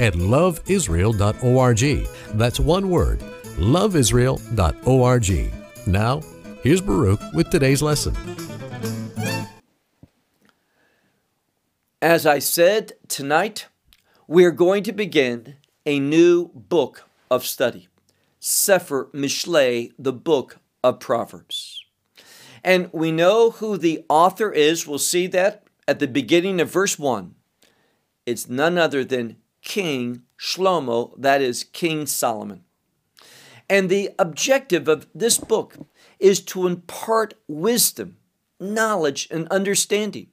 at loveisrael.org. That's one word, loveisrael.org. Now, here's Baruch with today's lesson. As I said tonight, we're going to begin a new book of study Sefer Mishlei, the book of Proverbs. And we know who the author is. We'll see that at the beginning of verse 1. It's none other than King Shlomo, that is King Solomon. And the objective of this book is to impart wisdom, knowledge, and understanding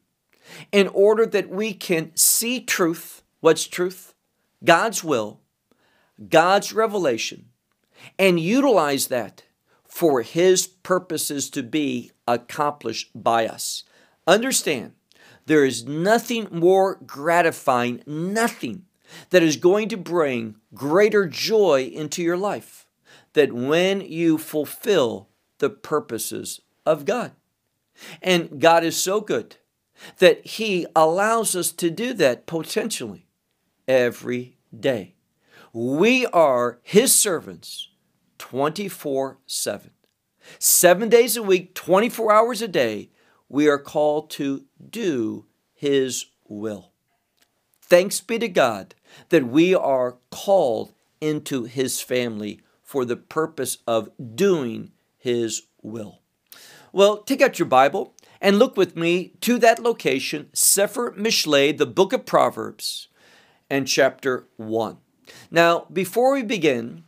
in order that we can see truth. What's truth? God's will, God's revelation, and utilize that for His purposes to be accomplished by us. Understand, there is nothing more gratifying, nothing that is going to bring greater joy into your life That when you fulfill the purposes of God. And God is so good that He allows us to do that potentially every day. We are His servants 24 7. Seven days a week, 24 hours a day, we are called to do His will. Thanks be to God that we are called into His family for the purpose of doing His will. Well, take out your Bible and look with me to that location, Sefer Mishlei, the book of Proverbs, and chapter 1. Now, before we begin,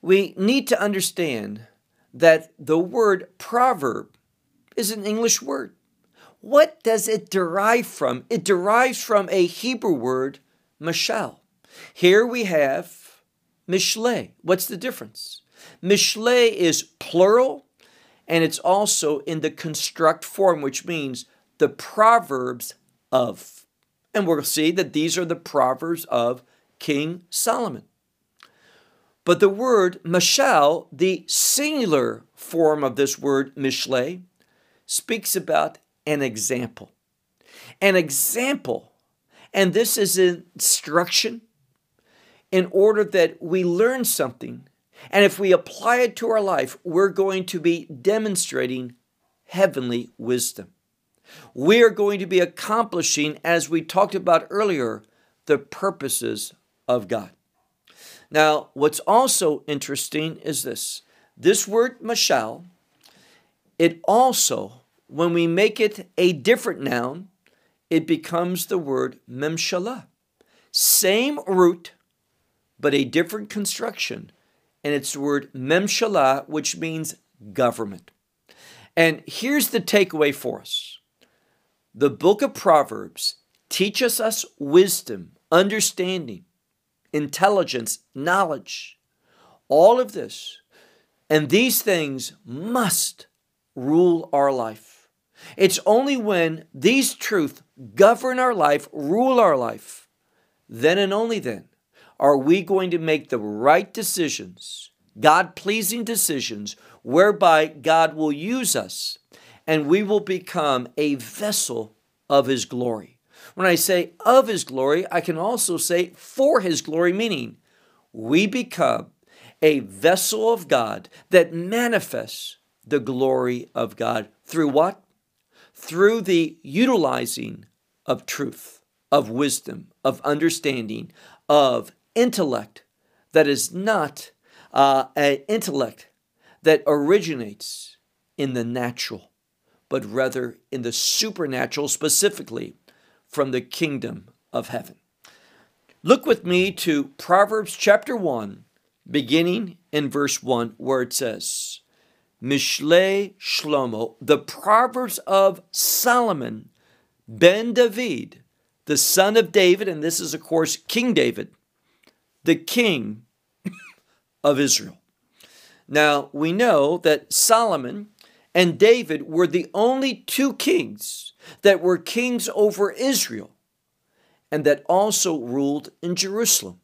we need to understand that the word proverb is an English word. What does it derive from? It derives from a Hebrew word, mashal. Here we have mishle. What's the difference? Mishle is plural and it's also in the construct form, which means the proverbs of. And we'll see that these are the proverbs of King Solomon. But the word mashal, the singular form of this word mishle, speaks about an example. An example, and this is instruction in order that we learn something. And if we apply it to our life, we're going to be demonstrating heavenly wisdom. We are going to be accomplishing, as we talked about earlier, the purposes of God. Now, what's also interesting is this this word mashal, it also, when we make it a different noun, it becomes the word memshala. Same root, but a different construction. And it's the word memshala, which means government. And here's the takeaway for us the book of Proverbs teaches us wisdom, understanding, intelligence, knowledge, all of this. And these things must rule our life. It's only when these truths govern our life, rule our life, then and only then are we going to make the right decisions, God pleasing decisions, whereby God will use us and we will become a vessel of His glory. When I say of His glory, I can also say for His glory, meaning we become a vessel of God that manifests the glory of God through what? Through the utilizing of truth, of wisdom, of understanding, of intellect that is not uh, an intellect that originates in the natural, but rather in the supernatural, specifically from the kingdom of heaven. Look with me to Proverbs chapter 1, beginning in verse 1, where it says, Mishlei Shlomo, the Proverbs of Solomon ben David, the son of David, and this is, of course, King David, the king of Israel. Now, we know that Solomon and David were the only two kings that were kings over Israel and that also ruled in Jerusalem.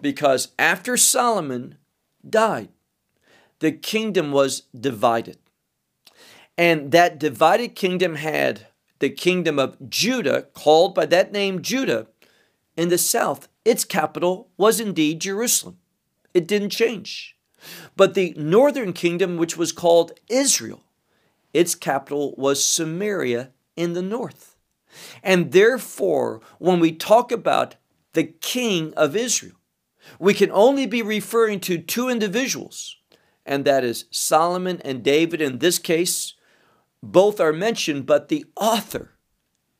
Because after Solomon died, the kingdom was divided. And that divided kingdom had the kingdom of Judah, called by that name Judah, in the south. Its capital was indeed Jerusalem. It didn't change. But the northern kingdom, which was called Israel, its capital was Samaria in the north. And therefore, when we talk about the king of Israel, we can only be referring to two individuals, and that is Solomon and David. In this case, both are mentioned, but the author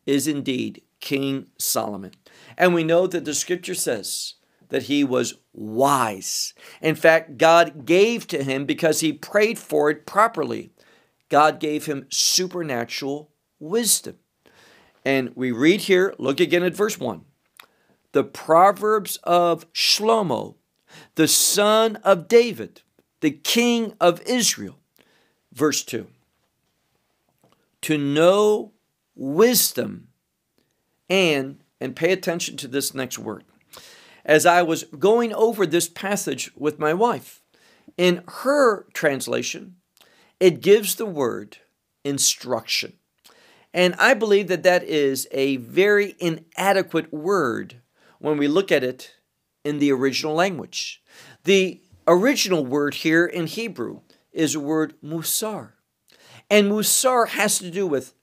is indeed King Solomon. And we know that the scripture says that he was wise. In fact, God gave to him because he prayed for it properly. God gave him supernatural wisdom. And we read here, look again at verse 1. The Proverbs of Shlomo, the son of David, the king of Israel. Verse 2. To know wisdom and, and pay attention to this next word, as I was going over this passage with my wife. In her translation, it gives the word instruction. And I believe that that is a very inadequate word when we look at it in the original language. The original word here in Hebrew is a word musar. And musar has to do with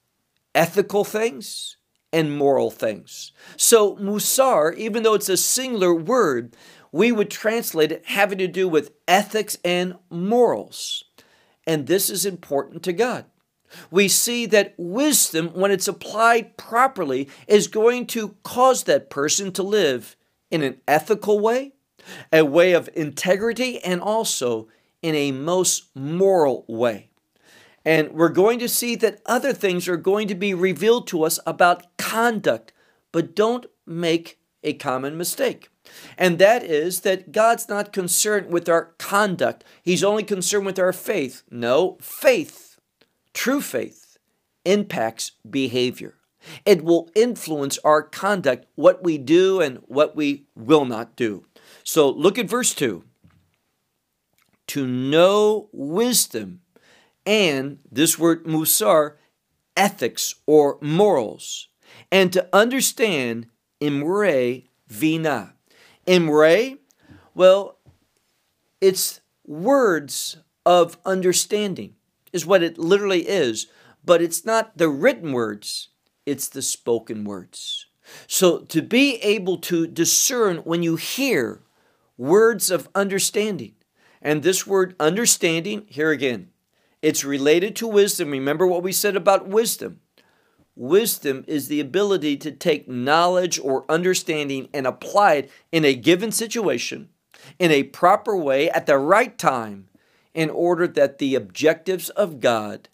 ethical things, and moral things. So, musar, even though it's a singular word, we would translate it having to do with ethics and morals. And this is important to God. We see that wisdom, when it's applied properly, is going to cause that person to live in an ethical way, a way of integrity, and also in a most moral way. And we're going to see that other things are going to be revealed to us about conduct, but don't make a common mistake. And that is that God's not concerned with our conduct, He's only concerned with our faith. No, faith, true faith, impacts behavior. It will influence our conduct, what we do and what we will not do. So look at verse 2. To know wisdom and this word musar, ethics or morals, and to understand imre vina. Imre, well, it's words of understanding, is what it literally is, but it's not the written words, it's the spoken words. So to be able to discern when you hear words of understanding, and this word understanding, here again, it's related to wisdom. Remember what we said about wisdom. Wisdom is the ability to take knowledge or understanding and apply it in a given situation in a proper way at the right time in order that the objectives of God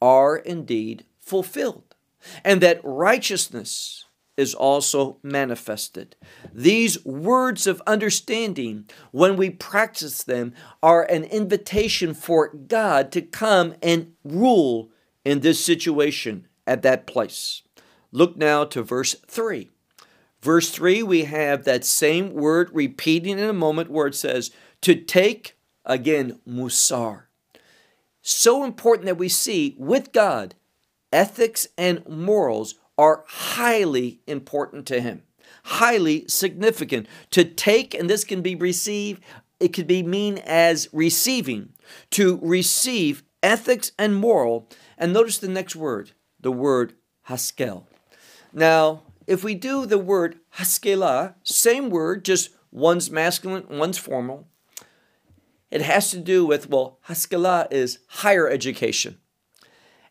are indeed fulfilled and that righteousness is also manifested. These words of understanding, when we practice them, are an invitation for God to come and rule in this situation at that place. Look now to verse 3. Verse 3, we have that same word repeating in a moment where it says, to take, again, musar. So important that we see with God, ethics and morals are highly important to him, highly significant. To take, and this can be received, it could be mean as receiving, to receive ethics and moral. And notice the next word, the word haskel. Now, if we do the word haskela, same word, just one's masculine, one's formal, it has to do with, well, haskela is higher education.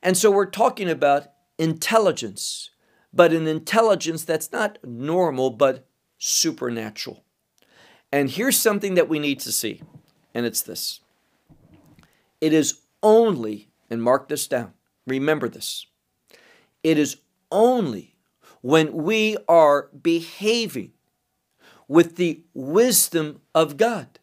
And so we're talking about intelligence, but an intelligence that's not normal, but supernatural. And here's something that we need to see, and it's this. It is only, and mark this down, remember this, it is only when we are behaving with the wisdom of God,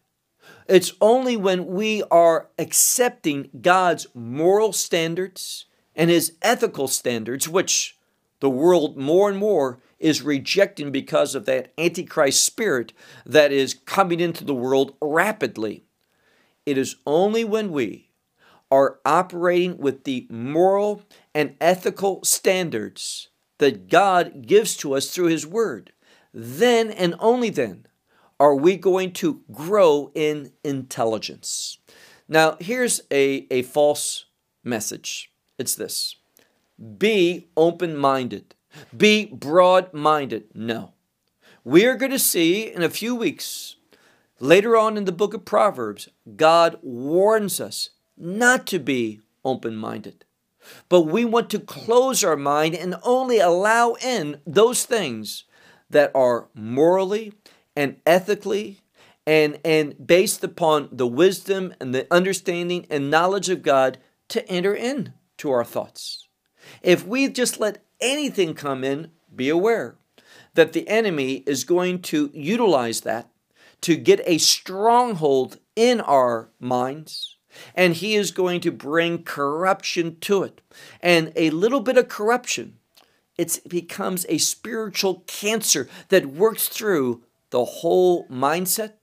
It's only when we are accepting God's moral standards and his ethical standards, which the world more and more is rejecting because of that antichrist spirit that is coming into the world rapidly. It is only when we are operating with the moral and ethical standards that God gives to us through His Word, then and only then are we going to grow in intelligence. Now, here's a, a false message it's this be open minded, be broad minded. No. We are going to see in a few weeks, later on in the book of Proverbs, God warns us not to be open minded. But we want to close our mind and only allow in those things that are morally and ethically and, and based upon the wisdom and the understanding and knowledge of God to enter in to our thoughts. If we just let anything come in, be aware that the enemy is going to utilize that to get a stronghold in our minds and he is going to bring corruption to it. And a little bit of corruption, it becomes a spiritual cancer that works through the whole mindset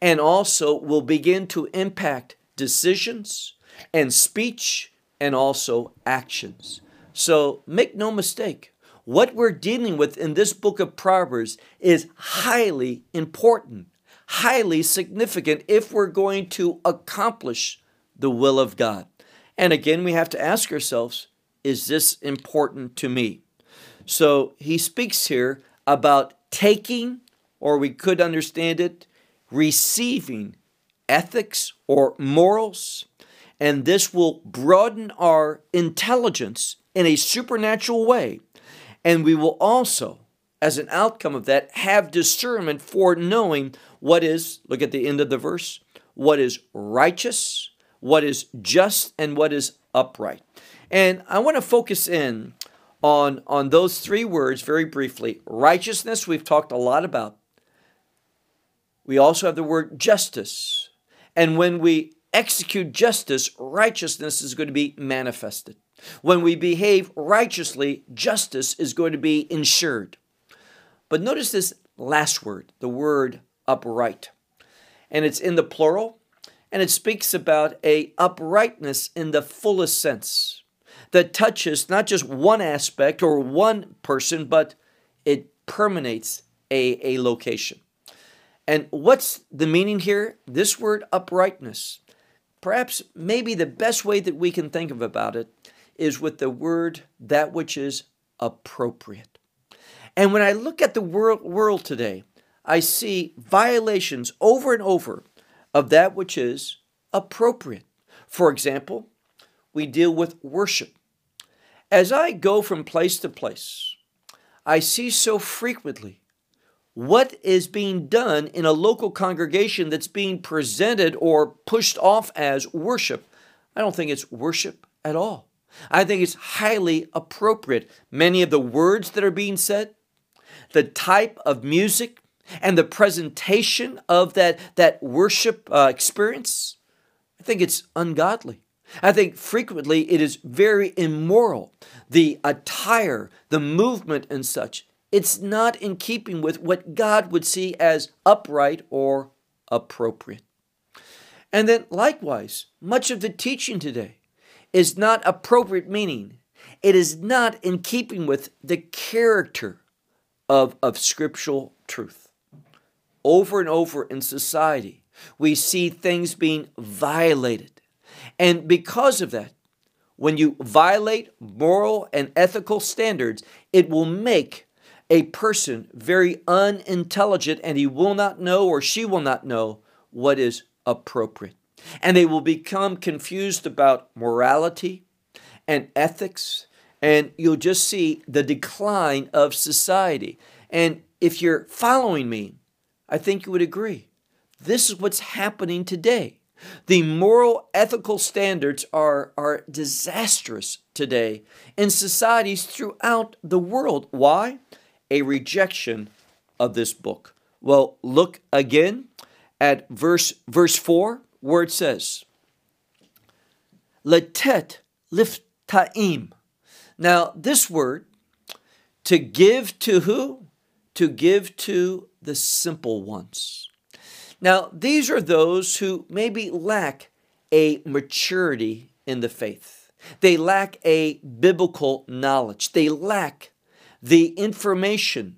and also will begin to impact decisions and speech and also actions. So make no mistake, what we're dealing with in this book of Proverbs is highly important highly significant if we're going to accomplish the will of God. And again, we have to ask ourselves is this important to me? So he speaks here about taking, or we could understand it, receiving ethics or morals, and this will broaden our intelligence in a supernatural way. And we will also, as an outcome of that, have discernment for knowing what is, look at the end of the verse, what is righteous, what is just, and what is upright. And I want to focus in on, on those three words very briefly. Righteousness, we've talked a lot about. We also have the word justice. And when we execute justice, righteousness is going to be manifested. When we behave righteously, justice is going to be ensured. But notice this last word, the word upright. And it's in the plural, and it speaks about a uprightness in the fullest sense that touches not just one aspect or one person, but it permeates a, a location. And what's the meaning here? This word uprightness, perhaps maybe the best way that we can think of about it is with the word that which is appropriate. And when I look at the world, world today, I see violations over and over of that which is appropriate. For example, we deal with worship. As I go from place to place, I see so frequently what is being done in a local congregation that's being presented or pushed off as worship. I don't think it's worship at all. I think it's highly appropriate. Many of the words that are being said, the type of music, and the presentation of that, that worship uh, experience, I think it's ungodly. I think frequently it is very immoral. The attire, the movement, and such, it's not in keeping with what God would see as upright or appropriate. And then, likewise, much of the teaching today is not appropriate, meaning it is not in keeping with the character of, of scriptural truth over and over in society. We see things being violated. And because of that, when you violate moral and ethical standards, it will make a person very unintelligent and he will not know or she will not know what is appropriate. And they will become confused about morality and ethics, and you'll just see the decline of society. And if you're following me, I think you would agree. This is what's happening today. The moral, ethical standards are, are disastrous today in societies throughout the world. Why? A rejection of this book. Well, look again at verse verse 4 where it says letet liftaim. Now this word to give to who? To give to the simple ones. Now these are those who maybe lack a maturity in the faith. They lack a biblical knowledge. They lack the information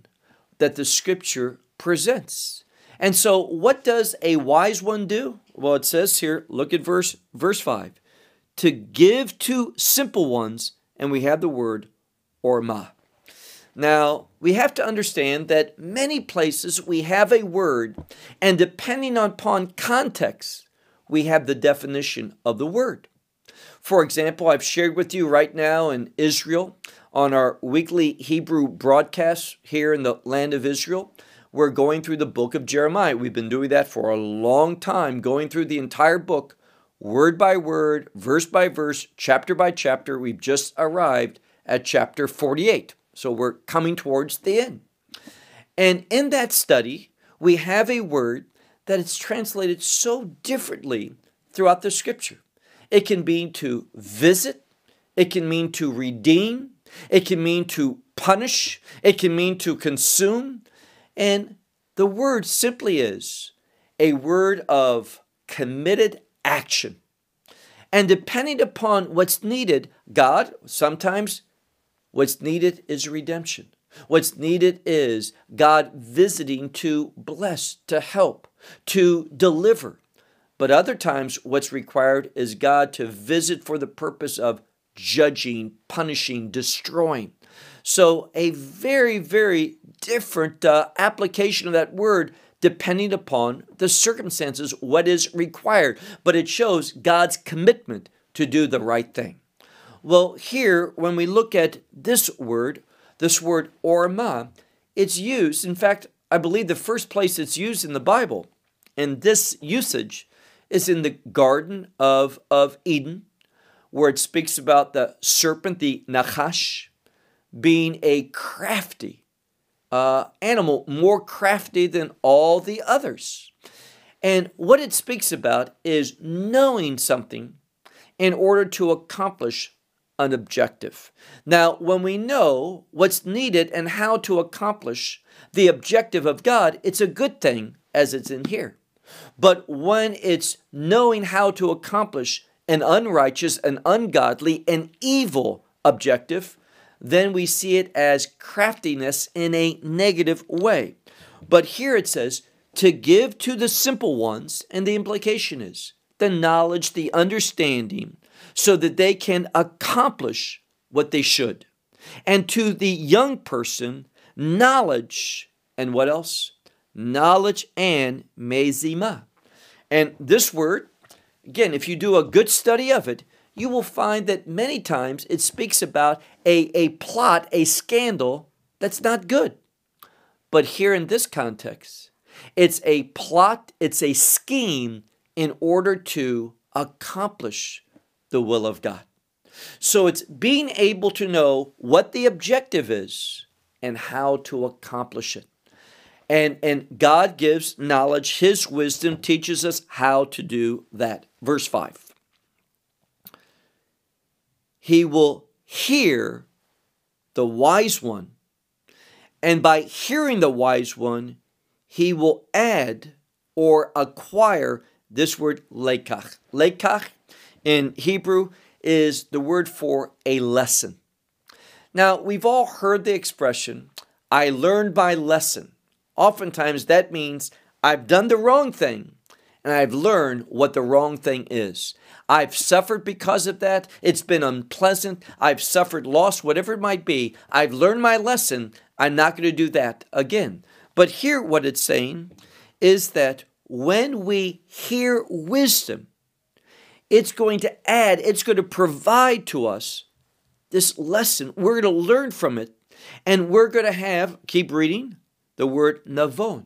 that the scripture presents. And so what does a wise one do? Well, it says here, look at verse verse 5. To give to simple ones, and we have the word orma. Now, we have to understand that many places we have a word, and depending upon context, we have the definition of the word. For example, I've shared with you right now in Israel on our weekly Hebrew broadcast here in the land of Israel. We're going through the book of Jeremiah. We've been doing that for a long time, going through the entire book, word by word, verse by verse, chapter by chapter. We've just arrived at chapter 48. So we're coming towards the end. And in that study, we have a word that is translated so differently throughout the scripture. It can mean to visit, it can mean to redeem, it can mean to punish, it can mean to consume. And the word simply is a word of committed action. And depending upon what's needed, God, sometimes what's needed is redemption. What's needed is God visiting to bless, to help, to deliver. But other times, what's required is God to visit for the purpose of judging, punishing, destroying. So, a very, very different uh, application of that word depending upon the circumstances, what is required. But it shows God's commitment to do the right thing. Well, here, when we look at this word, this word orma, it's used, in fact, I believe the first place it's used in the Bible, and this usage is in the Garden of, of Eden, where it speaks about the serpent, the Nachash, being a crafty uh, animal, more crafty than all the others. And what it speaks about is knowing something in order to accomplish an objective. Now, when we know what's needed and how to accomplish the objective of God, it's a good thing as it's in here. But when it's knowing how to accomplish an unrighteous, an ungodly, an evil objective, then we see it as craftiness in a negative way. But here it says, to give to the simple ones, and the implication is the knowledge, the understanding, so that they can accomplish what they should. And to the young person, knowledge, and what else? Knowledge and mezima. And this word Again, if you do a good study of it, you will find that many times it speaks about a, a plot, a scandal that's not good. But here in this context, it's a plot, it's a scheme in order to accomplish the will of God. So it's being able to know what the objective is and how to accomplish it and and God gives knowledge. His wisdom teaches us how to do that. Verse 5 he will hear the wise one. And by hearing the wise one he will add or acquire this word lekach. Lekach in hebrew is the word for a lesson. Now we've all heard the expression i learned by lesson Oftentimes that means I've done the wrong thing and I've learned what the wrong thing is. I've suffered because of that. It's been unpleasant. I've suffered loss, whatever it might be. I've learned my lesson. I'm not going to do that again. But here, what it's saying is that when we hear wisdom, it's going to add, it's going to provide to us this lesson. We're going to learn from it. And we're going to have, keep reading, the word navon.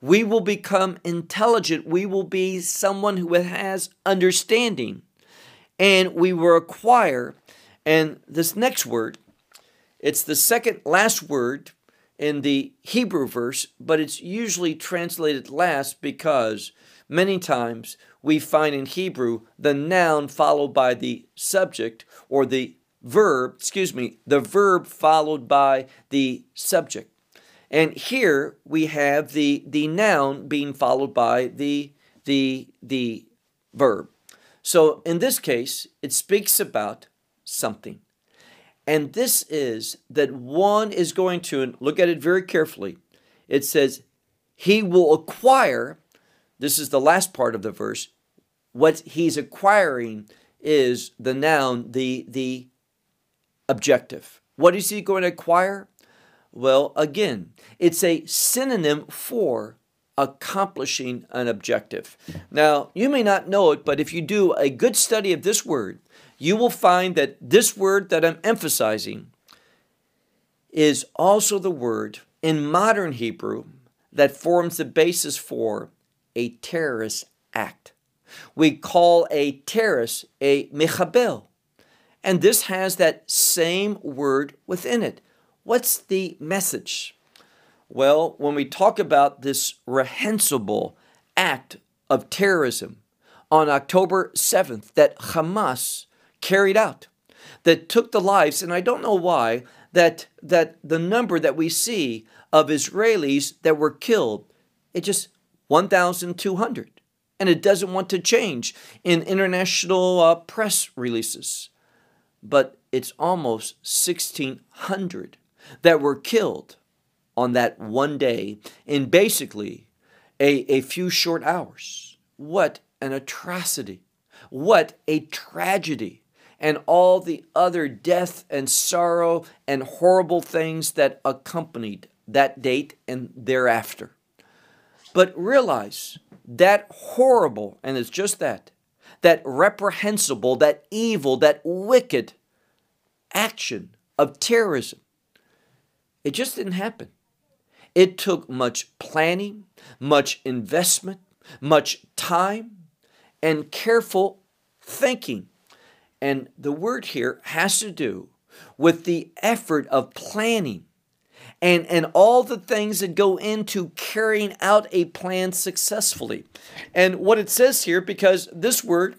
We will become intelligent. We will be someone who has understanding. And we will acquire, and this next word, it's the second last word in the Hebrew verse, but it's usually translated last because many times we find in Hebrew the noun followed by the subject or the verb, excuse me, the verb followed by the subject. And here we have the, the noun being followed by the, the, the verb. So in this case, it speaks about something. And this is that one is going to, and look at it very carefully, it says, he will acquire, this is the last part of the verse, what he's acquiring is the noun, the, the objective. What is he going to acquire? Well, again, it's a synonym for accomplishing an objective. Now, you may not know it, but if you do a good study of this word, you will find that this word that I'm emphasizing is also the word in modern Hebrew that forms the basis for a terrorist act. We call a terrorist a mechabel, and this has that same word within it. What's the message? Well, when we talk about this reprehensible act of terrorism on October 7th that Hamas carried out, that took the lives, and I don't know why, that, that the number that we see of Israelis that were killed, it just 1,200. And it doesn't want to change in international uh, press releases. But it's almost 1,600 that were killed on that one day in basically a, a few short hours. What an atrocity! What a tragedy! And all the other death and sorrow and horrible things that accompanied that date and thereafter. But realize that horrible, and it's just that, that reprehensible, that evil, that wicked action of terrorism, it just didn't happen. It took much planning, much investment, much time, and careful thinking. And the word here has to do with the effort of planning and, and all the things that go into carrying out a plan successfully. And what it says here, because this word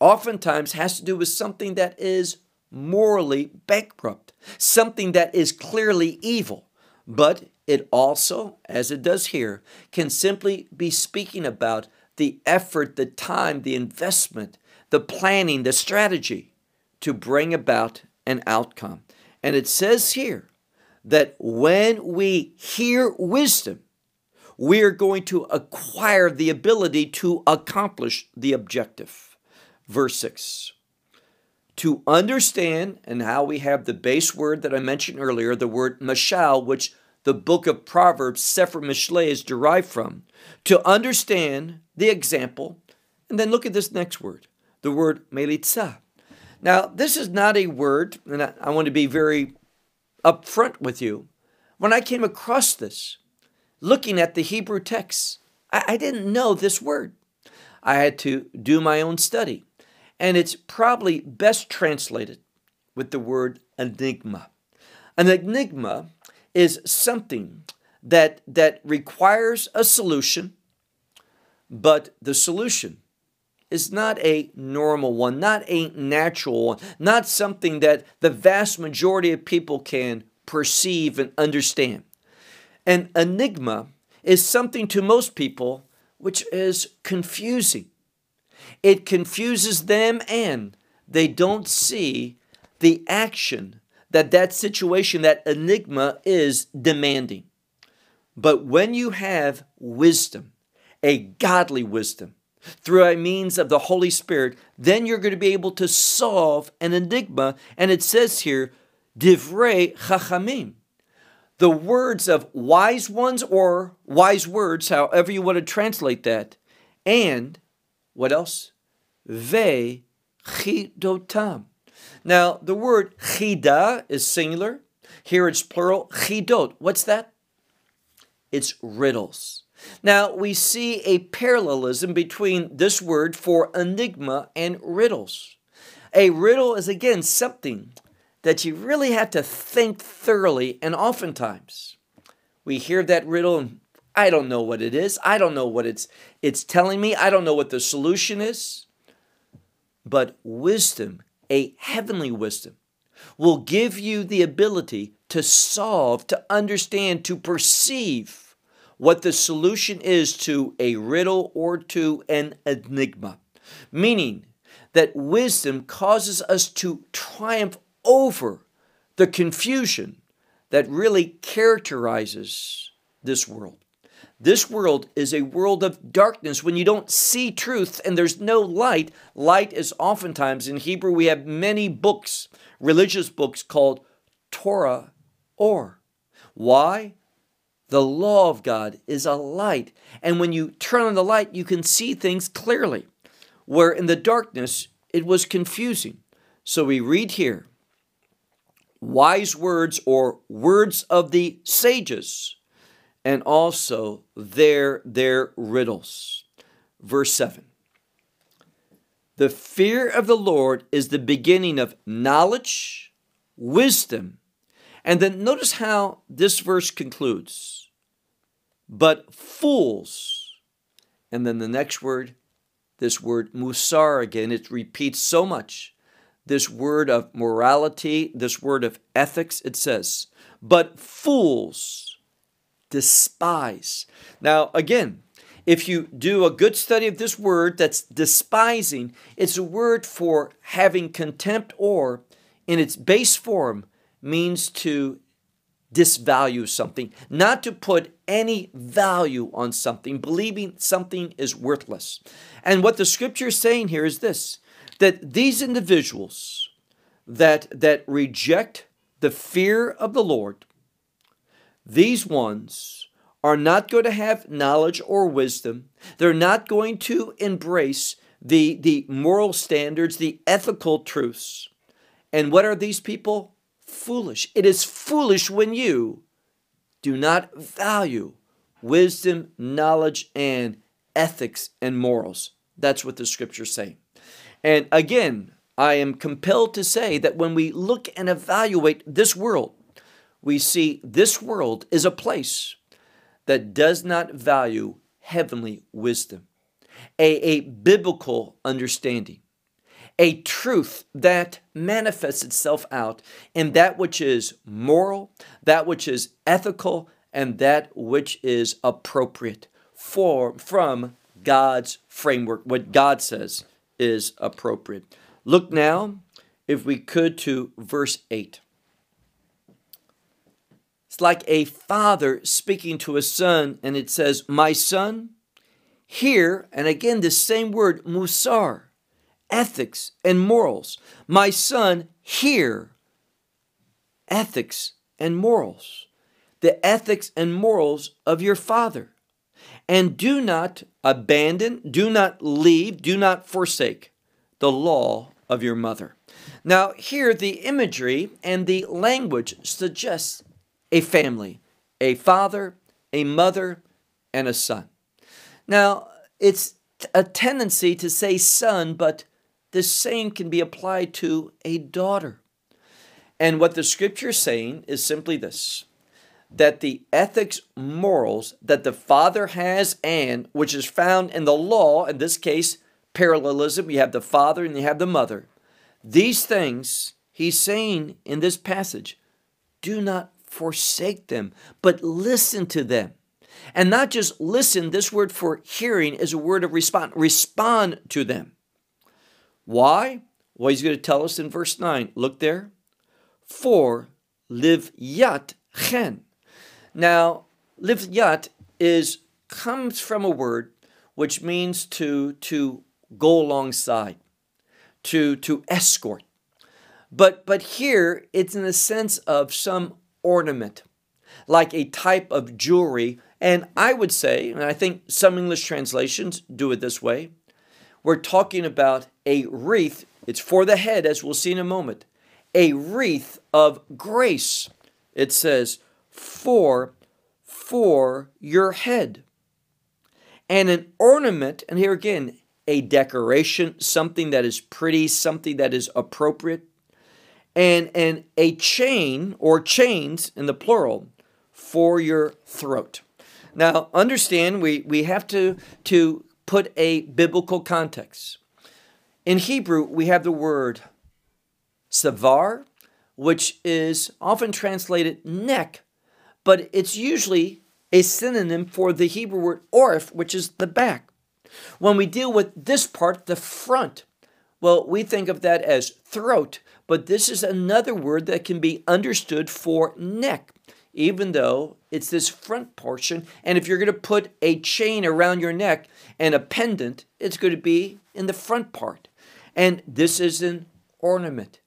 oftentimes has to do with something that is morally bankrupt, something that is clearly evil, but it also, as it does here, can simply be speaking about the effort, the time, the investment, the planning, the strategy to bring about an outcome. And it says here that when we hear wisdom, we are going to acquire the ability to accomplish the objective. Verse 6 to understand, and how we have the base word that I mentioned earlier, the word mashal, which the book of Proverbs, Sefer Mishlei, is derived from, to understand the example. And then look at this next word, the word melitza. Now, this is not a word, and I, I want to be very upfront with you. When I came across this, looking at the Hebrew text, I, I didn't know this word. I had to do my own study. And it's probably best translated with the word enigma. An enigma is something that, that requires a solution, but the solution is not a normal one, not a natural one, not something that the vast majority of people can perceive and understand. An enigma is something to most people which is confusing. It confuses them and they don't see the action that that situation, that enigma is demanding. But when you have wisdom, a godly wisdom, through a means of the Holy Spirit, then you're going to be able to solve an enigma. And it says here, divrei chachamim, the words of wise ones or wise words, however you want to translate that, and what else? Ve chidotam, now, the word chida is singular. Here it's plural, chidot. What's that? It's riddles. Now, we see a parallelism between this word for enigma and riddles. A riddle is again something that you really have to think thoroughly. And oftentimes we hear that riddle and I don't know what it is. I don't know what it's it's telling me. I don't know what the solution is. But wisdom, a heavenly wisdom, will give you the ability to solve, to understand, to perceive what the solution is to a riddle or to an enigma. Meaning that wisdom causes us to triumph over the confusion that really characterizes this world. This world is a world of darkness. When you don't see truth and there's no light, light is oftentimes in Hebrew, we have many books, religious books called Torah or. Why? The law of God is a light. And when you turn on the light, you can see things clearly. Where in the darkness, it was confusing. So we read here wise words or words of the sages, and also their, their riddles. Verse 7 The fear of the Lord is the beginning of knowledge, wisdom, and then notice how this verse concludes. But fools, and then the next word, this word musar again, it repeats so much. This word of morality, this word of ethics, it says, but fools despise. Now, again, if you do a good study of this word that's despising, it's a word for having contempt or, in its base form, means to disvalue something, not to put any value on something, believing something is worthless. And what the scripture is saying here is this that these individuals that that reject the fear of the Lord, these ones are not going to have knowledge or wisdom. They're not going to embrace the, the moral standards, the ethical truths. And what are these people? foolish. It is foolish when you do not value wisdom, knowledge, and ethics and morals. That's what the scriptures say. And again, I am compelled to say that when we look and evaluate this world, we see this world is a place that does not value heavenly wisdom, a, a biblical understanding a truth that manifests itself out in that which is moral, that which is ethical, and that which is appropriate for from God's framework, what God says is appropriate. Look now, if we could, to verse 8. It's like a father speaking to a son, and it says, My son, hear, and again, the same word, musar ethics and morals. My son, hear ethics and morals, the ethics and morals of your father. And do not abandon, do not leave, do not forsake the law of your mother. Now, here the imagery and the language suggests a family, a father, a mother, and a son. Now, it's a tendency to say son, but the same can be applied to a daughter. And what the scripture is saying is simply this that the ethics, morals that the father has, and which is found in the law, in this case, parallelism, you have the father and you have the mother. These things, he's saying in this passage, do not forsake them, but listen to them. And not just listen, this word for hearing is a word of respond. Respond to them. Why? Well, he's going to tell us in verse 9. Look there. For live yat chen. Now, live yat is comes from a word which means to to go alongside, to to escort. But but here it's in the sense of some ornament, like a type of jewelry. And I would say, and I think some English translations do it this way, we're talking about a wreath. It's for the head, as we'll see in a moment. A wreath of grace. It says, for, for your head. And an ornament, and here again, a decoration, something that is pretty, something that is appropriate. And, and a chain or chains in the plural for your throat. Now, understand we, we have to, to put a biblical context. In Hebrew, we have the word savar, which is often translated neck, but it's usually a synonym for the Hebrew word orif, which is the back. When we deal with this part, the front, well, we think of that as throat, but this is another word that can be understood for neck, even though it's this front portion. And if you're going to put a chain around your neck and a pendant, it's going to be in the front part. And this is an ornament.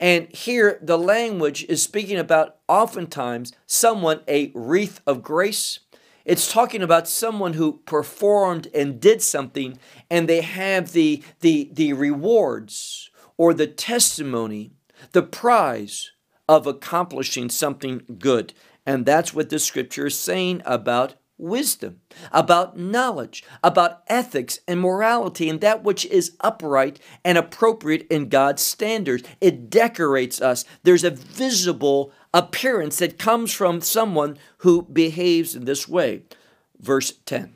And here the language is speaking about oftentimes someone a wreath of grace. It's talking about someone who performed and did something and they have the, the, the rewards or the testimony, the prize of accomplishing something good. And that's what the scripture is saying about wisdom, about knowledge, about ethics and morality, and that which is upright and appropriate in God's standards. It decorates us. There's a visible appearance that comes from someone who behaves in this way. Verse 10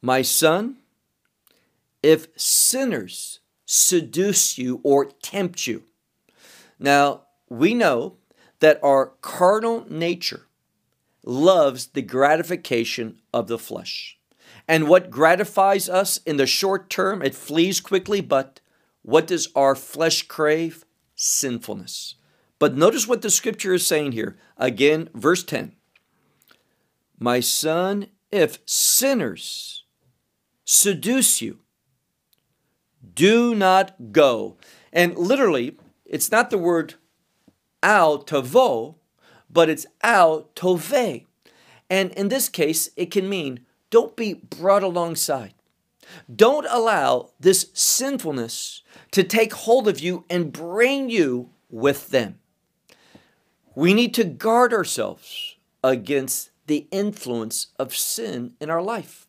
My son, if sinners seduce you or tempt you. Now, we know that our carnal nature loves the gratification of the flesh. And what gratifies us in the short term, it flees quickly, but what does our flesh crave? Sinfulness. But notice what the scripture is saying here. Again, verse 10 My son, if sinners seduce you, do not go. And literally, it's not the word al tavo, but it's al tove. And in this case, it can mean don't be brought alongside. Don't allow this sinfulness to take hold of you and bring you with them. We need to guard ourselves against the influence of sin in our life.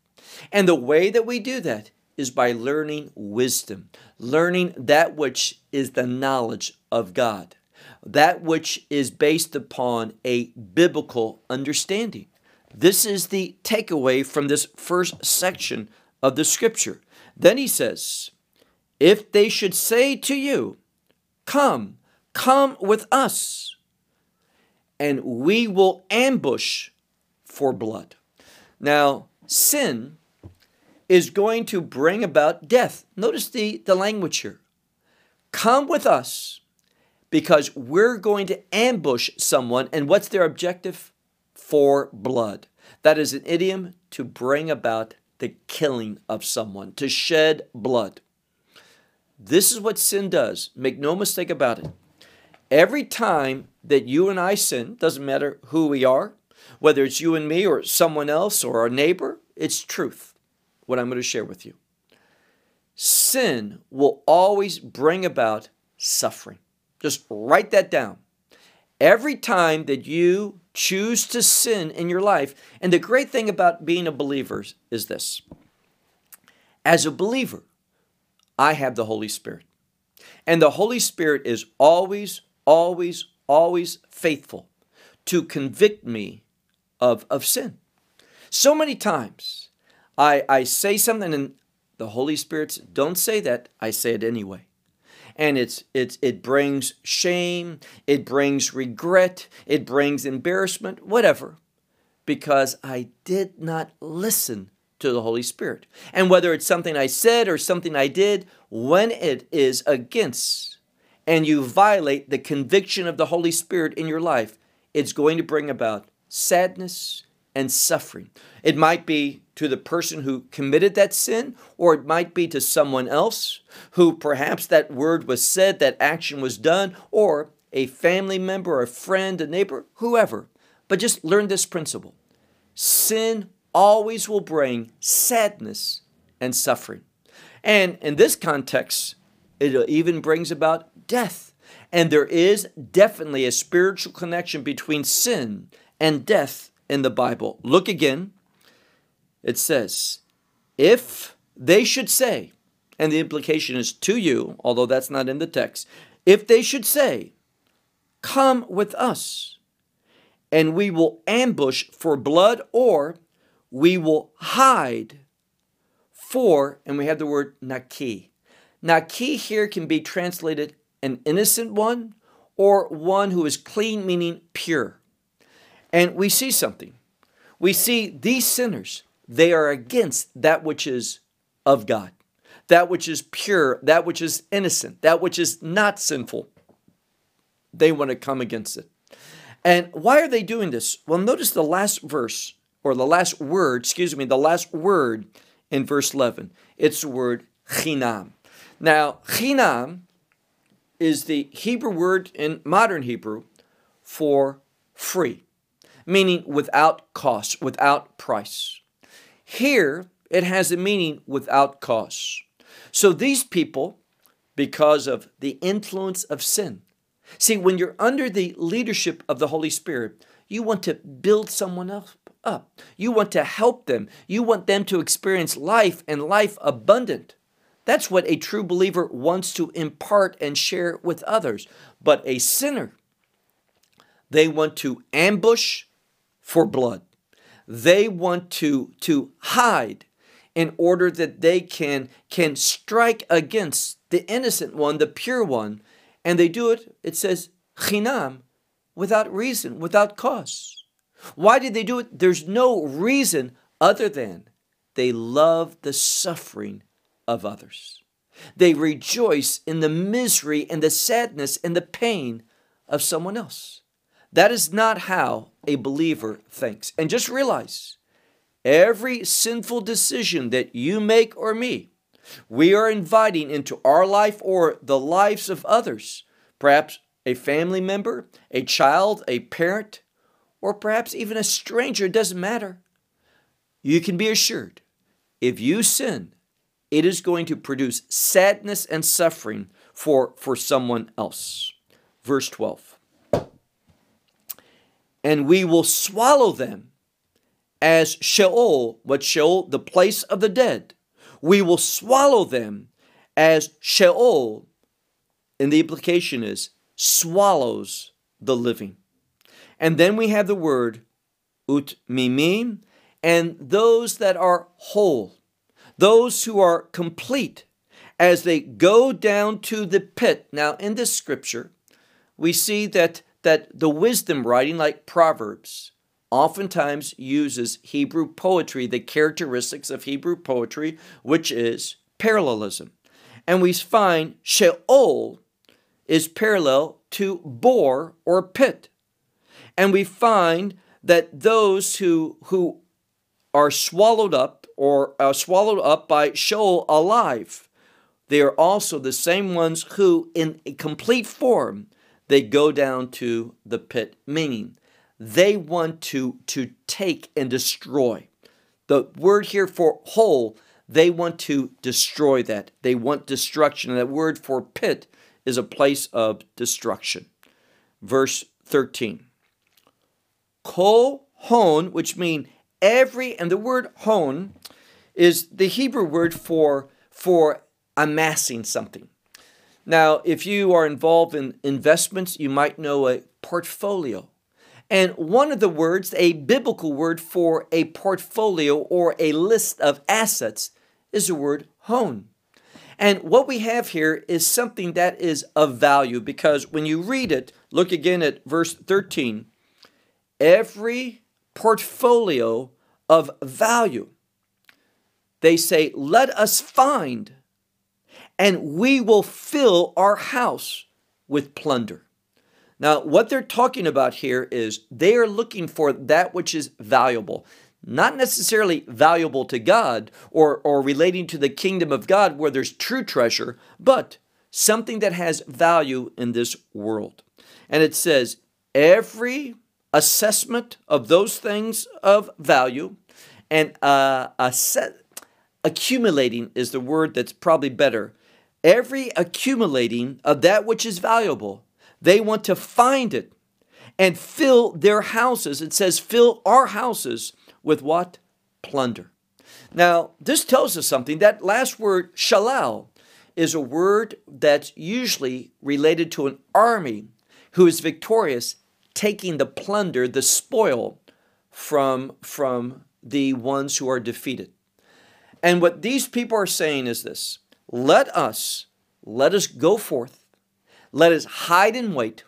And the way that we do that is by learning wisdom, learning that which is the knowledge of God that which is based upon a biblical understanding. This is the takeaway from this first section of the scripture. Then he says, If they should say to you, Come, come with us, and we will ambush for blood. Now, sin is going to bring about death. Notice the, the language here. Come with us, because we're going to ambush someone. And what's their objective? For blood. That is an idiom to bring about the killing of someone, to shed blood. This is what sin does. Make no mistake about it. Every time that you and I sin, doesn't matter who we are, whether it's you and me or someone else or our neighbor, it's truth, what I'm going to share with you. Sin will always bring about suffering. Just write that down. Every time that you choose to sin in your life, and the great thing about being a believer is this as a believer, I have the Holy Spirit. And the Holy Spirit is always, always, always faithful to convict me of, of sin. So many times I, I say something and the Holy Spirit's don't say that, I say it anyway and it's it's it brings shame, it brings regret, it brings embarrassment, whatever, because I did not listen to the Holy Spirit. And whether it's something I said or something I did, when it is against and you violate the conviction of the Holy Spirit in your life, it's going to bring about sadness and suffering. It might be to the person who committed that sin, or it might be to someone else who perhaps that word was said, that action was done, or a family member, a friend, a neighbor, whoever. But just learn this principle sin always will bring sadness and suffering. And in this context, it even brings about death. And there is definitely a spiritual connection between sin and death in the Bible. Look again. It says, if they should say, and the implication is to you, although that's not in the text, if they should say, Come with us, and we will ambush for blood, or we will hide for, and we have the word naki. Naki here can be translated an innocent one or one who is clean, meaning pure. And we see something. We see these sinners, they are against that which is of God, that which is pure, that which is innocent, that which is not sinful. They want to come against it. And why are they doing this? Well, notice the last verse, or the last word, excuse me, the last word in verse 11. It's the word chinam. Now, chinam is the Hebrew word in modern Hebrew for free, meaning without cost, without price. Here, it has a meaning without cost. So these people, because of the influence of sin, see, when you're under the leadership of the Holy Spirit, you want to build someone else up. You want to help them. You want them to experience life and life abundant. That's what a true believer wants to impart and share with others. But a sinner, they want to ambush for blood. They want to, to hide in order that they can, can strike against the innocent one, the pure one. And they do it, it says, chinam, without reason, without cause. Why did they do it? There's no reason other than they love the suffering of others. They rejoice in the misery and the sadness and the pain of someone else. That is not how a believer thinks. And just realize every sinful decision that you make or me, we are inviting into our life or the lives of others, perhaps a family member, a child, a parent, or perhaps even a stranger, it doesn't matter. You can be assured if you sin, it is going to produce sadness and suffering for, for someone else. Verse 12. And we will swallow them as Sheol, what Sheol, the place of the dead. We will swallow them as Sheol, and the implication is swallows the living. And then we have the word ut mimim, and those that are whole those who are complete as they go down to the pit. Now, in this scripture, we see that, that the wisdom writing, like Proverbs, oftentimes uses Hebrew poetry, the characteristics of Hebrew poetry, which is parallelism. And we find Sheol is parallel to bore or pit. And we find that those who, who are swallowed up or uh, swallowed up by Sheol alive. They are also the same ones who, in a complete form, they go down to the pit, meaning they want to, to take and destroy. The word here for whole, they want to destroy that. They want destruction. And that word for pit is a place of destruction. Verse 13. Kol hon, which mean every, and the word hon is the Hebrew word for, for amassing something. Now, if you are involved in investments, you might know a portfolio. And one of the words, a biblical word for a portfolio or a list of assets, is the word hon. And what we have here is something that is of value because when you read it, look again at verse 13. Every portfolio of value they say, Let us find, and we will fill our house with plunder. Now, what they're talking about here is they are looking for that which is valuable, not necessarily valuable to God or, or relating to the kingdom of God where there's true treasure, but something that has value in this world. And it says, every assessment of those things of value and uh, a set accumulating is the word that's probably better. Every accumulating of that which is valuable, they want to find it and fill their houses. It says, fill our houses with what? Plunder. Now, this tells us something. That last word, shalal, is a word that's usually related to an army who is victorious, taking the plunder, the spoil from, from the ones who are defeated. And what these people are saying is this let us, let us go forth, let us hide and wait,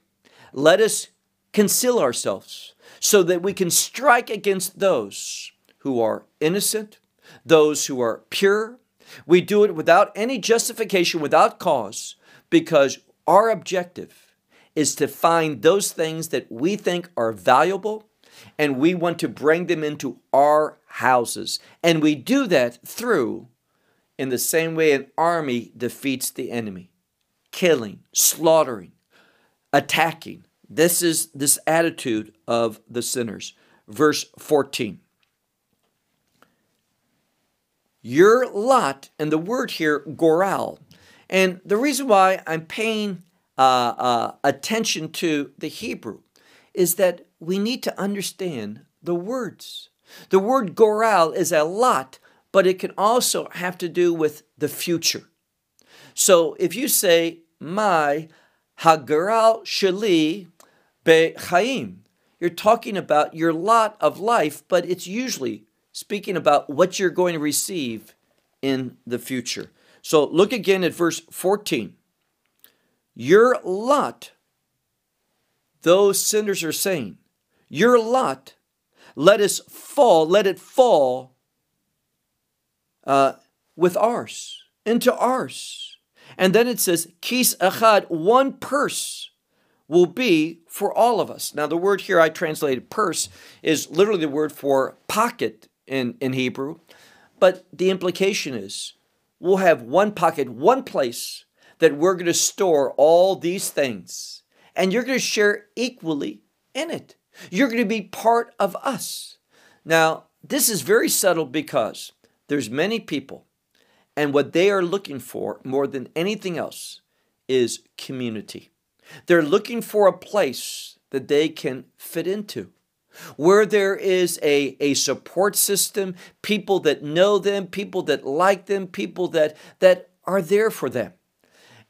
let us conceal ourselves so that we can strike against those who are innocent, those who are pure. We do it without any justification, without cause, because our objective is to find those things that we think are valuable and we want to bring them into our houses. And we do that through, in the same way an army defeats the enemy, killing, slaughtering, attacking. This is this attitude of the sinners. Verse 14. Your lot, and the word here, goral. And the reason why I'm paying uh, uh, attention to the Hebrew is that we need to understand the words. The word goral is a lot, but it can also have to do with the future. So if you say, my hagoral shali bechaim, you're talking about your lot of life, but it's usually speaking about what you're going to receive in the future. So look again at verse 14. Your lot, those sinners are saying, your lot, let us fall, let it fall uh, with ours, into ours. And then it says, kis achad, one purse will be for all of us. Now, the word here I translated purse is literally the word for pocket in, in Hebrew, but the implication is we'll have one pocket, one place that we're going to store all these things, and you're going to share equally in it. You're going to be part of us. Now, this is very subtle because there's many people, and what they are looking for more than anything else is community. They're looking for a place that they can fit into where there is a, a support system, people that know them, people that like them, people that, that are there for them.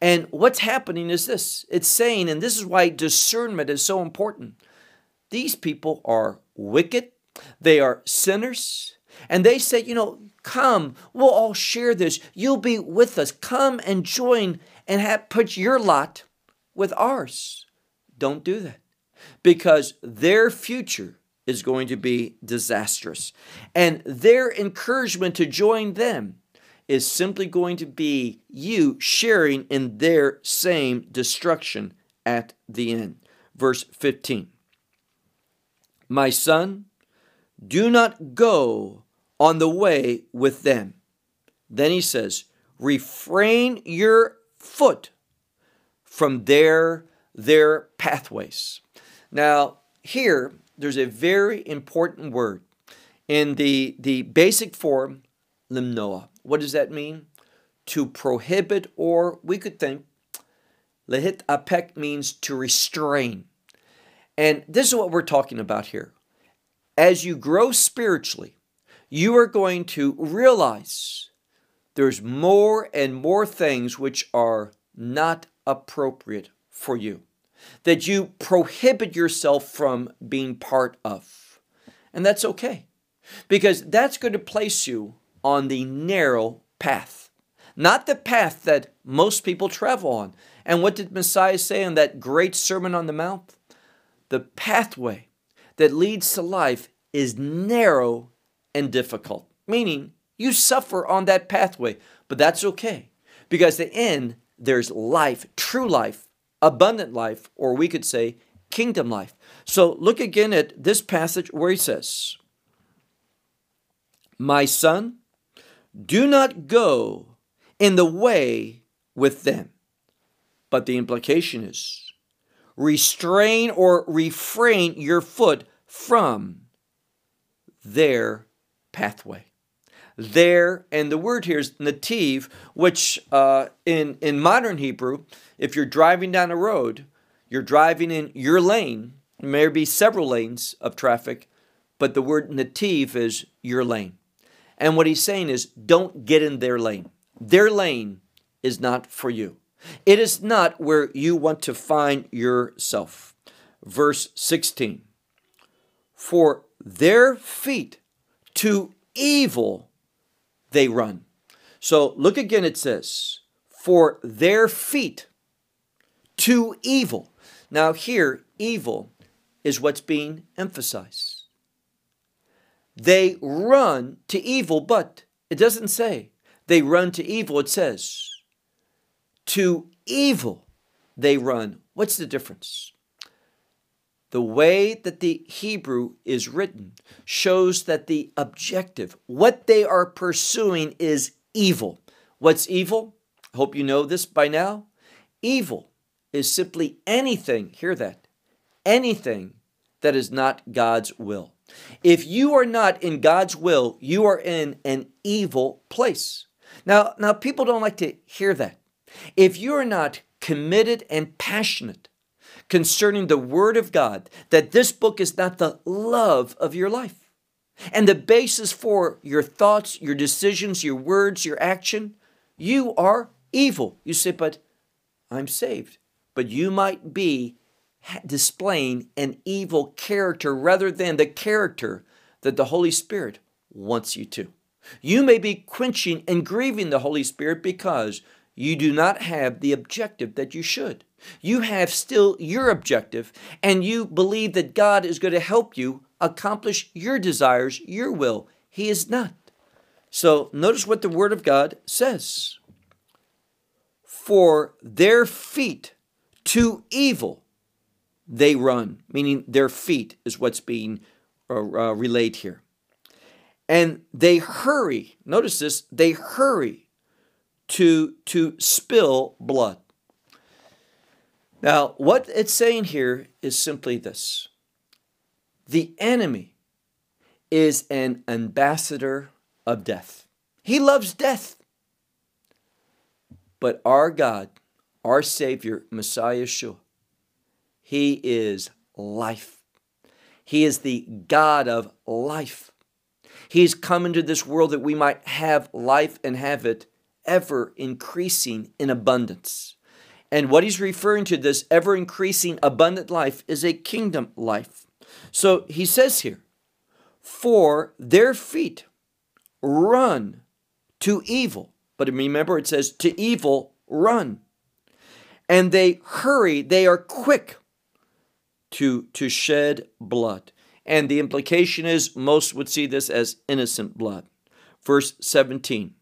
And what's happening is this it's saying, and this is why discernment is so important. These people are wicked, they are sinners, and they say, you know, come, we'll all share this. You'll be with us. Come and join and have, put your lot with ours. Don't do that because their future is going to be disastrous. And their encouragement to join them is simply going to be you sharing in their same destruction at the end. Verse 15 My son, do not go on the way with them. Then he says, refrain your foot from their, their pathways. Now, here, there's a very important word. In the, the basic form, limnoa. What does that mean? To prohibit, or we could think, lehit apek means to restrain. And this is what we're talking about here. As you grow spiritually, you are going to realize there's more and more things which are not appropriate for you, that you prohibit yourself from being part of. And that's okay, because that's going to place you on the narrow path, not the path that most people travel on. And what did Messiah say in that great Sermon on the Mount? The pathway that leads to life is narrow and difficult, meaning you suffer on that pathway, but that's okay because the end there's life, true life, abundant life, or we could say kingdom life. So look again at this passage where he says, My son, do not go in the way with them. But the implication is restrain or refrain your foot from their pathway. There, and the word here is nativ, which uh, in, in modern Hebrew, if you're driving down a road, you're driving in your lane, there may be several lanes of traffic, but the word nativ is your lane. And what he's saying is don't get in their lane. Their lane is not for you. It is not where you want to find yourself. Verse 16 For their feet to evil they run. So look again, it says, For their feet to evil. Now, here, evil is what's being emphasized. They run to evil, but it doesn't say they run to evil, it says to evil they run. What's the difference? The way that the Hebrew is written shows that the objective, what they are pursuing, is evil. What's evil? I hope you know this by now. Evil is simply anything, hear that, anything that is not God's will. If you are not in God's will, you are in an evil place. Now, now people don't like to hear that. If you are not committed and passionate concerning the Word of God, that this book is not the love of your life and the basis for your thoughts, your decisions, your words, your action, you are evil. You say, but I'm saved. But you might be displaying an evil character rather than the character that the Holy Spirit wants you to. You may be quenching and grieving the Holy Spirit because you do not have the objective that you should. You have still your objective, and you believe that God is going to help you accomplish your desires, your will. He is not. So notice what the Word of God says For their feet to evil they run, meaning their feet is what's being uh, uh, relayed here. And they hurry, notice this, they hurry to, to spill blood. Now, what it's saying here is simply this the enemy is an ambassador of death. He loves death. But our God, our Savior, Messiah Yeshua, he is life. He is the God of life. He's come into this world that we might have life and have it ever increasing in abundance. And what he's referring to, this ever increasing abundant life, is a kingdom life. So he says here, for their feet run to evil. But remember, it says, to evil run. And they hurry, they are quick to, to shed blood. And the implication is most would see this as innocent blood. Verse 17.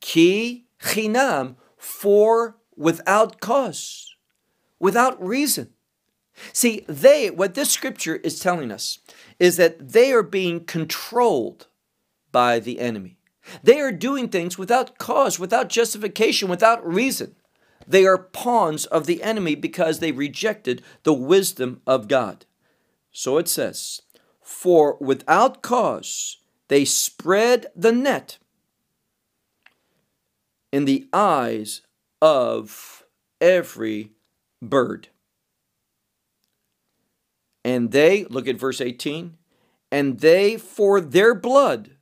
Ki chinam, for without cause, without reason. See, they, what this scripture is telling us is that they are being controlled by the enemy. They are doing things without cause, without justification, without reason. They are pawns of the enemy because they rejected the wisdom of God. So it says, For without cause they spread the net in the eyes of every bird. And they, look at verse 18, and they for their blood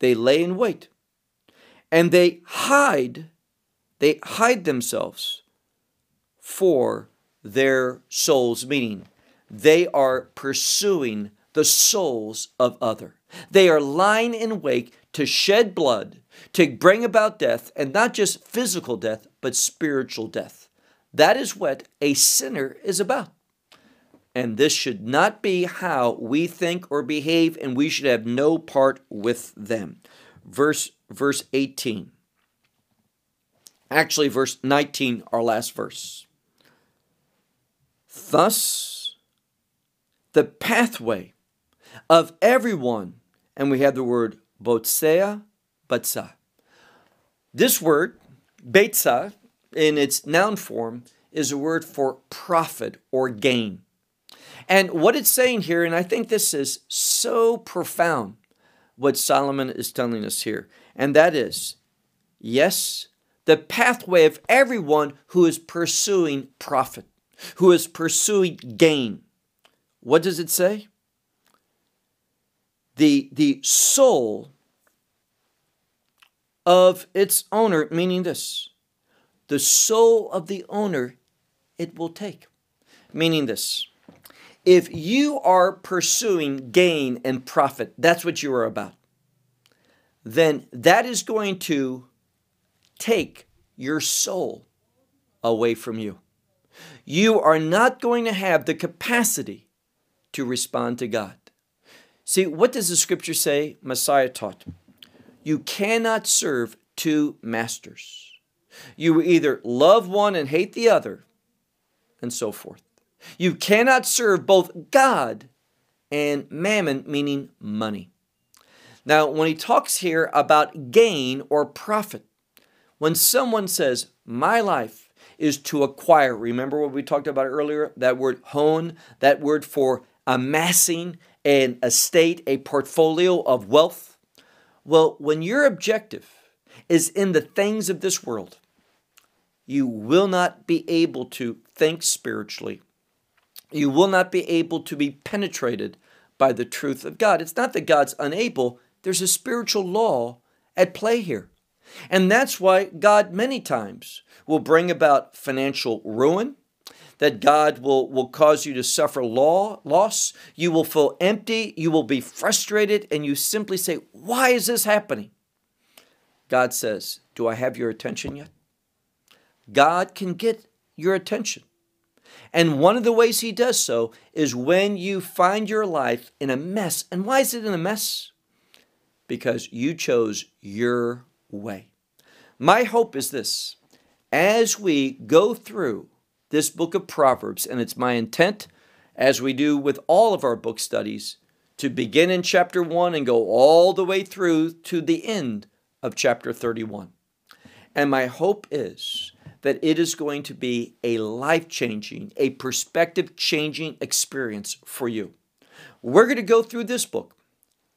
they lay in wait, and they hide they hide themselves for their souls, meaning they are pursuing the souls of other. They are lying in wait to shed blood, to bring about death, and not just physical death, but spiritual death. That is what a sinner is about. And this should not be how we think or behave, and we should have no part with them. Verse, verse 18. Actually, verse 19, our last verse. Thus, the pathway of everyone, and we have the word botsea, batsa. This word, betsa, in its noun form, is a word for profit or gain. And what it's saying here, and I think this is so profound, what Solomon is telling us here, and that is yes, the pathway of everyone who is pursuing profit, who is pursuing gain. What does it say? The, the soul of its owner, meaning this the soul of the owner it will take. Meaning this if you are pursuing gain and profit, that's what you are about, then that is going to take your soul away from you. You are not going to have the capacity to respond to God. See, what does the scripture say Messiah taught? You cannot serve two masters. You either love one and hate the other, and so forth. You cannot serve both God and mammon, meaning money. Now, when he talks here about gain or profit, when someone says, My life is to acquire, remember what we talked about earlier? That word hon, that word for amassing an estate, a portfolio of wealth. Well, when your objective is in the things of this world, you will not be able to think spiritually. You will not be able to be penetrated by the truth of God. It's not that God's unable, there's a spiritual law at play here. And that's why God many times will bring about financial ruin, that God will, will cause you to suffer law, loss. You will feel empty, you will be frustrated, and you simply say, Why is this happening? God says, Do I have your attention yet? God can get your attention. And one of the ways He does so is when you find your life in a mess. And why is it in a mess? Because you chose your way. My hope is this as we go through this book of Proverbs, and it's my intent, as we do with all of our book studies, to begin in chapter 1 and go all the way through to the end of chapter 31. And my hope is that it is going to be a life changing, a perspective changing experience for you. We're going to go through this book.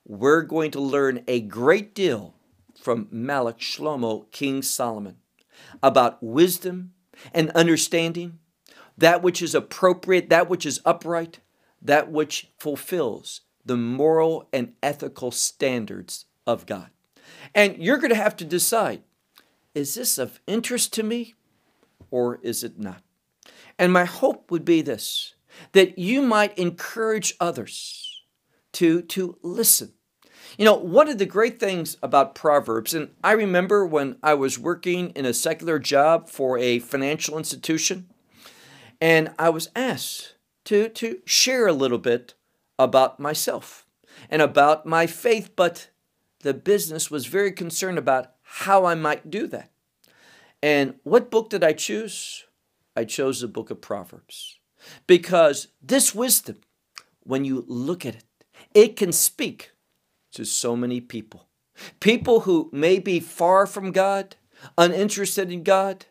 We're going to learn a great deal from Melech Shlomo, King Solomon, about wisdom and understanding, that which is appropriate, that which is upright, that which fulfills the moral and ethical standards of God. And you're going to have to decide is this of interest to me or is it not? And my hope would be this that you might encourage others to, to listen. You know, one of the great things about Proverbs, and I remember when I was working in a secular job for a financial institution, and I was asked to, to share a little bit about myself and about my faith, but the business was very concerned about how I might do that. And what book did I choose? I chose the book of Proverbs. Because this wisdom, when you look at it, it can speak to so many people. People who may be far from God, uninterested in God,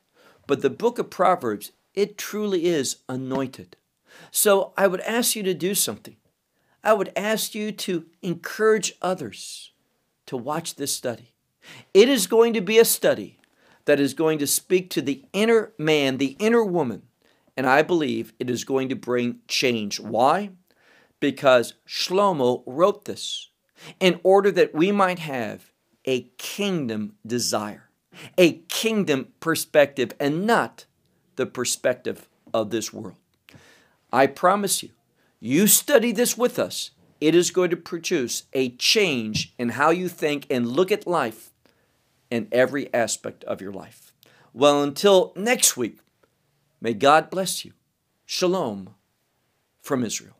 but the book of Proverbs, it truly is anointed. So I would ask you to do something. I would ask you to encourage others to watch this study. It is going to be a study that is going to speak to the inner man, the inner woman. And I believe it is going to bring change. Why? Because Shlomo wrote this in order that we might have a kingdom desire, a kingdom perspective, and not the perspective of this world. I promise you, you study this with us, it is going to produce a change in how you think and look at life in every aspect of your life. Well, until next week, may God bless you. Shalom from Israel.